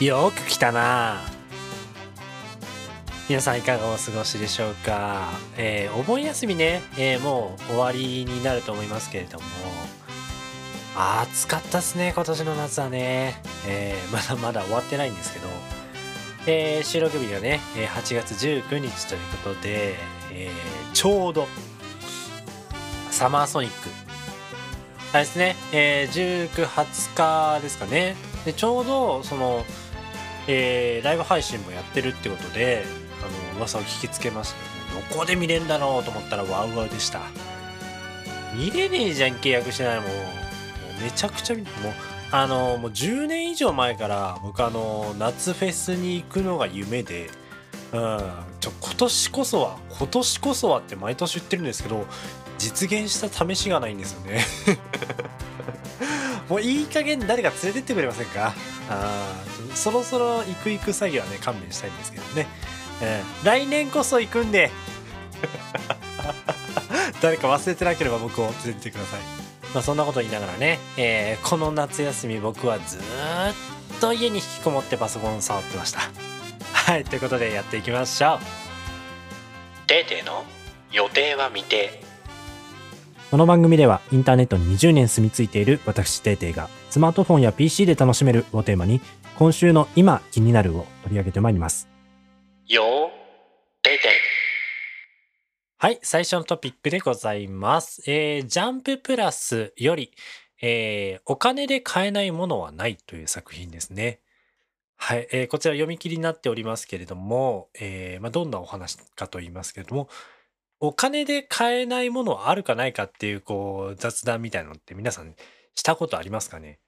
よく来たな。皆さんいかがお過ごしでしょうか、えー、お盆休みね、えー、もう終わりになると思いますけれども。暑かったっすね今年の夏はね、えー、まだまだ終わってないんですけど、えー、収録日がね8月19日ということで、えー、ちょうどサマーソニック。あれですね、えー、19、20日ですかね。でちょうどそのえー、ライブ配信もやってるってことであの噂を聞きつけました。どこで見れんだろうと思ったらワウワウでした。見れねえじゃん契約してない。もんもうめちゃくちゃもうあのもう10年以上前から僕あの夏フェスに行くのが夢でうんちょ今年こそは今年こそはって毎年言ってるんですけど実現した試しがないんですよね。もういい加減誰か連れてってくれませんか？あそろそろ行く行く詐欺はね勘弁したいんですけどね、えー、来年こそ行くんで。誰か忘れてなければ僕を連れてってください。まあそんなこと言いながらね、えー、この夏休み僕はずっと家に引きこもってパソコン触ってました。はいということでやっていきましょう「テーテーの予定は未定」この番組ではインターネットに20年住み着いている私テーテーがスマートフォンや PC で楽しめるをテーマに今週の今気になるを取り上げてまいります。よー、テーテー。はい、最初のトピックでございます。えー、ジャンププラスより、えー、お金で買えないものはないという作品ですね。はい、えー、こちら読み切りになっておりますけれども、えーまあ、どんなお話かと言いますけれども、お金で買えないものはあるかないかっていうこう雑談みたいなのって皆さんしたことありますかね？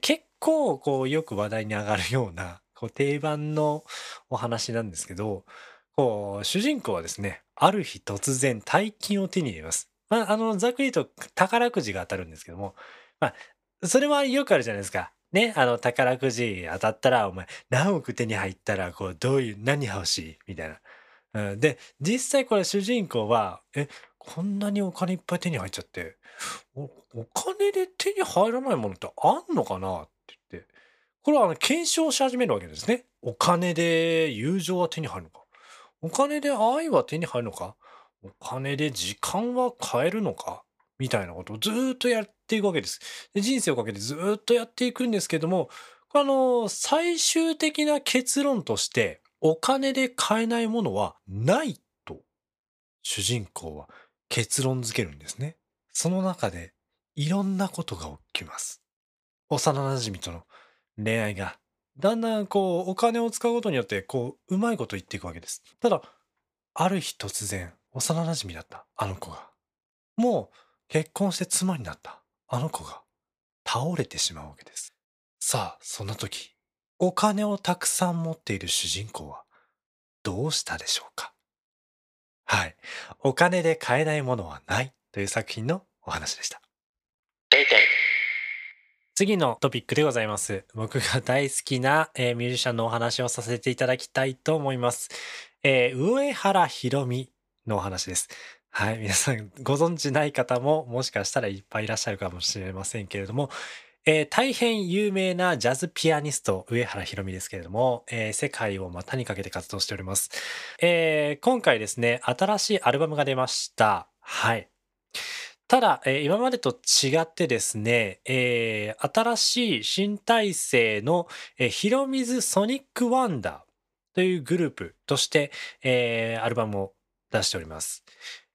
結構こうよく話題に上がるようなこう定番のお話なんですけどこう主人公はですねある日突然大金を手に入れます。まあ、あのざっくり言うと宝くじが当たるんですけども、まあ、それはよくあるじゃないですか。ね、あの宝くじ当たったらお前何億手に入ったらこうどういう何欲しい？みたいな。うん、で、実際これ主人公は、え、こんなにお金いっぱい手に入っちゃって、おお金で手に入らないものってあんのかな？って言って、これはあの検証し始めるわけですね。お金で友情は手に入るのか？お金で愛は手に入るのか？お金で時間は買えるのか？みたいなことをずっとやっていくわけです。で人生をかけてずっとやっていくんですけども、あの、最終的な結論として、お金で買えないものはないと主人公は結論づけるんですね。その中でいろんなことが起きます。幼馴染との恋愛がだんだんこうお金を使うことによってこううまいこと言っていくわけです。ただある日突然幼馴染だったあの子がもう結婚して妻になったあの子が倒れてしまうわけです。さあそんな時お金をたくさん持っている主人公はどうしたでしょうか？はい。お金で買えないものはないという作品のお話でした。次のトピックでございます。僕が大好きな、えー、ミュージシャンのお話をさせていただきたいと思います。えー、上原ひろみのお話です。はい。皆さんご存知ない方ももしかしたらいっぱいいらっしゃるかもしれませんけれども、えー、大変有名なジャズピアニスト、上原ひろみですけれども、えー、世界を股にかけて活動しております。えー、今回ですね、新しいアルバムが出ました。はい。ただ、え、今までと違ってですね、え、新しい新体制の、えー、ヒロミズソニックワンダーというグループとして、え、アルバムを出しております。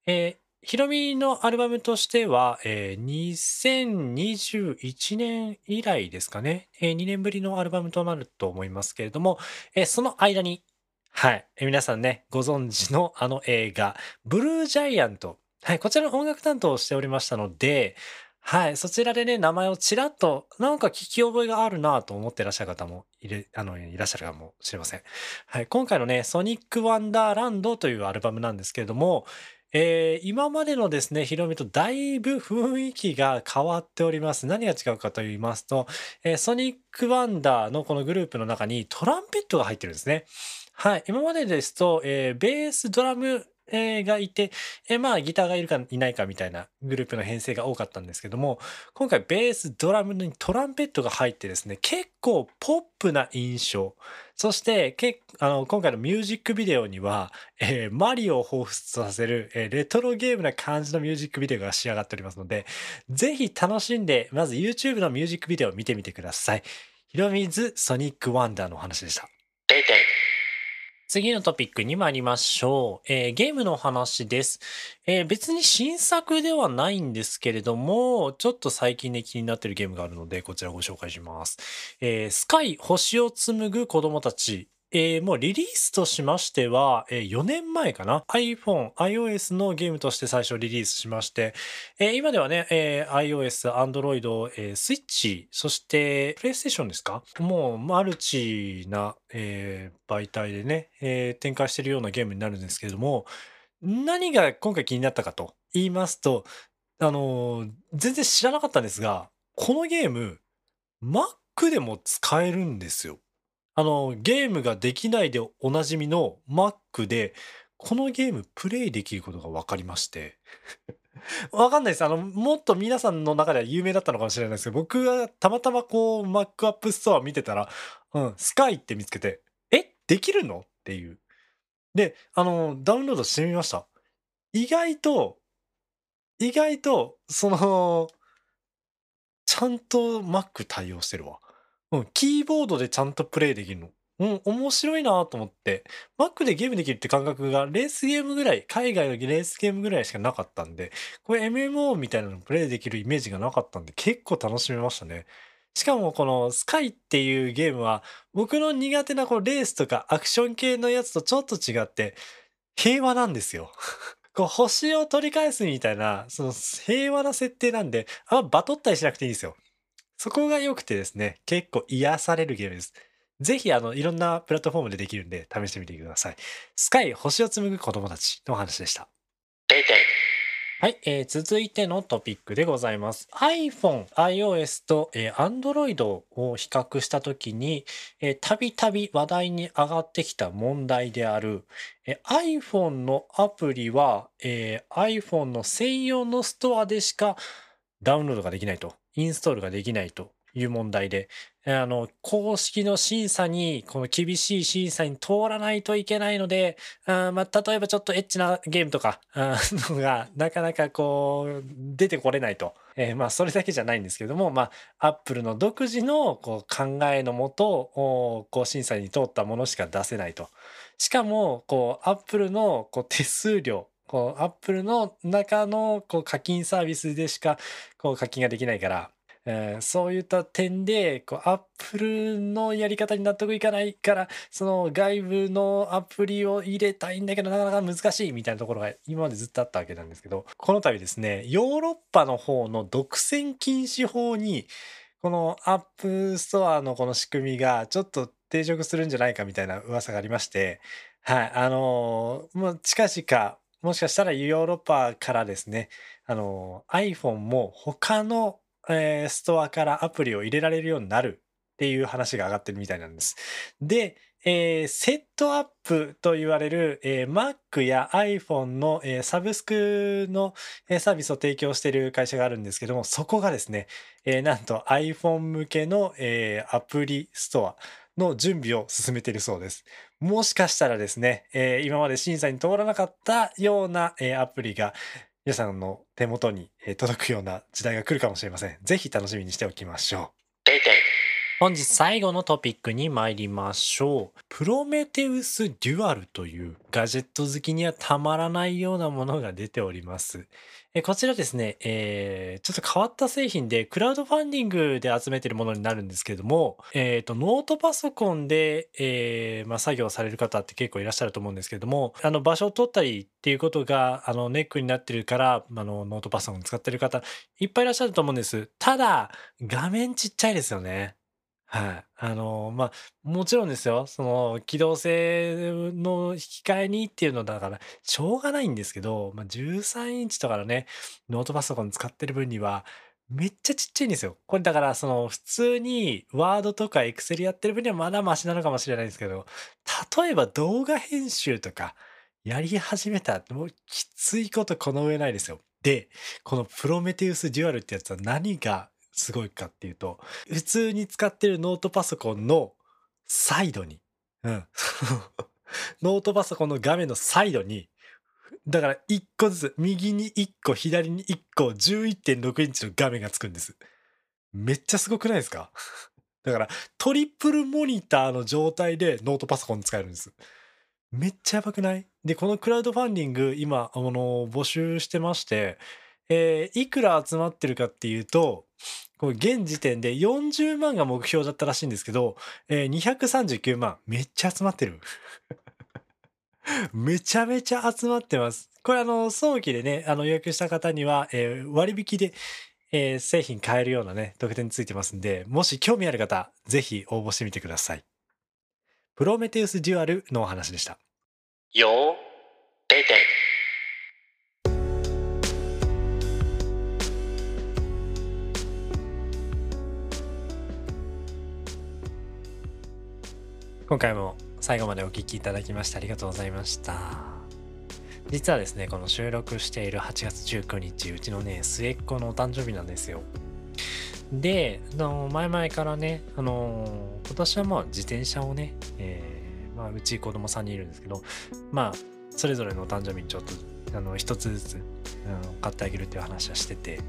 え、ヒロミのアルバムとしては、えー、2021年以来ですかね、えー、2年ぶりのアルバムとなると思いますけれども、えー、その間に、はい、えー、皆さんね、ご存知のあの映画、ブルージャイアント、はい、こちらの音楽担当をしておりましたので、はい、そちらでね、名前をちらっと、なんか聞き覚えがあるなと思ってらっしゃる方もいる、あの、いらっしゃるかもしれません。はい、今回のね、ソニック・ワンダーランドというアルバムなんですけれども、えー、今までのですね、ヒロミとだいぶ雰囲気が変わっております。何が違うかと言いますと、えー、ソニックワンダーのこのグループの中にトランペットが入ってるんですね。はい。今までですと、えー、ベース、ドラムがいて、えまあギターがいるかいないかみたいなグループの編成が多かったんですけども、今回ベース、ドラムにトランペットが入ってですね、結構ポップな印象。そして、けあの今回のミュージックビデオには、えーマリオを彷彿とさせる、えーレトロゲームな感じのミュージックビデオが仕上がっておりますので、ぜひ楽しんで、まず YouTube のミュージックビデオを見てみてください。ヒロミズ・ソニック・ワンダーのお話でした。次のトピックに参りましょう。えーゲームのお話です、えー別に新作ではないんですけれども、ちょっと最近で気になっているゲームがあるので、こちらご紹介します。えースカイ星を紡ぐ子供たち。えーもうリリースとしましては、えー4年前かな iPhone、iOS のゲームとして最初リリースしまして、えー今ではね、えー iOS、Android、えー、Switch、そして PlayStation ですか？もうマルチな、えー媒体でね、えー展開してるようなゲームになるんですけれども、何が今回気になったかと言いますと、あのー全然知らなかったんですが、このゲーム、Mac でも使えるんですよ。あの、ゲームができないでおなじみの Mac で、このゲームプレイできることが分かりまして。わかんないです。あの、もっと皆さんの中では有名だったのかもしれないですけど、僕がたまたまこう、Mac App Store 見てたら、うん、スカイって見つけて、え？できるの？っていう。で、あの、ダウンロードしてみました。意外と、意外と、その、ちゃんと Mac 対応してるわ。うん、キーボードでちゃんとプレイできるの。うん、面白いなと思って、Mac でゲームできるって感覚がレースゲームぐらい、海外のレースゲームぐらいしかなかったんで、これ MMO みたいなのプレイできるイメージがなかったんで、結構楽しめましたね。しかもこのスカイっていうゲームは、僕の苦手なこうレースとかアクション系のやつとちょっと違って、平和なんですよ。こう星を取り返すみたいな、その平和な設定なんで、あんまバトったりしなくていいんですよ。そこが良くてですね、結構癒されるゲームです。ぜひ、あの、いろんなプラットフォームでできるんで、試してみてください。スカイ、星を紡ぐ子供たちのお話でした。はい、えー続いてのトピックでございます。iPhone、iOS と、えー Android を比較したときに、えーたびたび話題に上がってきた問題である、えー iPhone のアプリは、えー iPhone の専用のストアでしかダウンロードができないと、インストールができないという問題で、あの、公式の審査に、この厳しい審査に通らないといけないので、あまあ、例えばちょっとエッチなゲームとか、あのが、なかなかこう、出てこれないと。えーまあ、それだけじゃないんですけども、まあ、アップルの独自のこう考えのもと、こう審査に通ったものしか出せないと。しかも、こう、アップルのこう手数料、こう、アップルの中のこう課金サービスでしかこう課金ができないから、えーそういった点でこうアップルのやり方に納得いかないからその外部のアプリを入れたいんだけどなかなか難しいみたいなところが今までずっとあったわけなんですけどこの度ですねヨーロッパの方の独占禁止法にこの App Store のこの仕組みがちょっと抵触するんじゃないかみたいな噂がありましてはいあのーもう近々もしかしたらヨーロッパからですねあの iPhone も他のえーストアからアプリを入れられるようになるっていう話が上がってるみたいなんです。で、えー Setapp と言われる、えー Mac や iPhone の、えーサブスクの、えーサービスを提供している会社があるんですけども、そこがですね、えーなんと iPhone 向けの、えーアプリストアの準備を進めているそうです。もしかしたらですね、えー今まで審査に通らなかったような、えーアプリが皆さんの手元にえー届くような時代が来るかもしれません。ぜひ楽しみにしておきましょう。本日最後のトピックに参りましょう。プロメテウスデュアルというガジェット好きにはたまらないようなものが出ております。えこちらですね、えーちょっと変わった製品でクラウドファンディングで集めてるものになるんですけども、えーとノートパソコンで、えーまあ、作業される方って結構いらっしゃると思うんですけどもあの場所を取ったりっていうことがあのネックになってるからあのノートパソコン使ってる方いっぱいいらっしゃると思うんです。ただ画面ちっちゃいですよね。はい。あの、まあ、もちろんですよ。その、機動性の引き換えにっていうのだから、しょうがないんですけど、まあ、13インチとかのね、ノートパソコン使ってる分には、めっちゃちっちゃいんですよ。これだから、その、普通に、ワードとかエクセルやってる分にはまだマシなのかもしれないですけど、例えば動画編集とか、やり始めたもうきついことこの上ないですよ。で、このプロメテウスデュアルってやつは何がすごいかっていうと、普通に使ってるノートパソコンのサイドに、うん。ノートパソコンの画面のサイドに、だから1個ずつ、右に1個、左に1個、11.6インチの画面がつくんです。めっちゃすごくないですか？だからトリプルモニターの状態でノートパソコン使えるんです。めっちゃやばくない？で、このクラウドファンディング今、あの、募集してまして、えー、いくら集まってるかっていうと、これ現時点で40万が目標だったらしいんですけど、えー、239万。めっちゃ集まってる。めちゃめちゃ集まってます。これあの、早期でね、あの予約した方には、えー、割引で、えー、製品買えるようなね、特典ついてますんで、もし興味ある方、ぜひ応募してみてください。プロメテウスデュアルのお話でした。よー、てて。今回も最後までお聴きいただきましてありがとうございました。実はですね、この収録している8月19日、うちのね、末っ子のお誕生日なんですよ。で、の前々からね、あの今年はまあ自転車をね、えー、まあ、うち子供3人いるんですけど、まあ、それぞれのお誕生日にちょっと、あの、一つずつ、あの買ってあげるっていう話はしてて、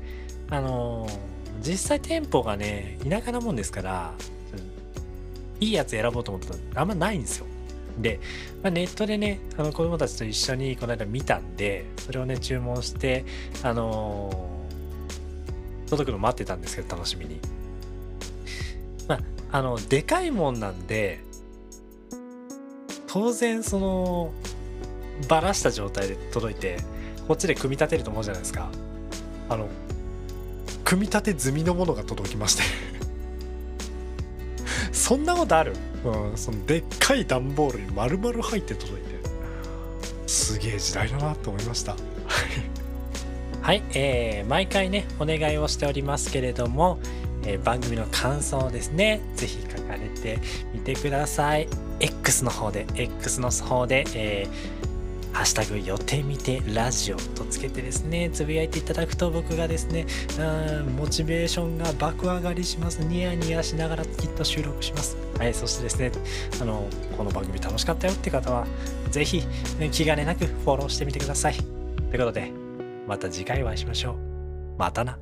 あの実際店舗がね、田舎なもんですから、いいやつ選ぼうと思ったらあんまないんですよ。で、まあ、ネットでね、あの子供たちと一緒にこの間見たんで、それをね、注文して、あのー、届くの待ってたんですけど、楽しみに。まあ、あの、でかいもんなんで、当然、その、ばらした状態で届いて、こっちで組み立てると思うじゃないですか。あの、組み立て済みのものが届きましてそんなことある？うん、そのでっかい段ボールに丸々入って届いて。すげえ時代だなと思いました。はい、えー、毎回ねお願いをしておりますけれども、えー、番組の感想ですね是非書かれてみてください。X の方で X の方で、えーハッシュタグ予定見てラジオとつけてですね、つぶやいていただくと僕がですね、モチベーションが爆上がりします。ニヤニヤしながらきっと収録します。はい、そしてですね、あの、この番組楽しかったよって方は、ぜひ気兼ねなくフォローしてみてください。ということで、また次回お会いしましょう。またな。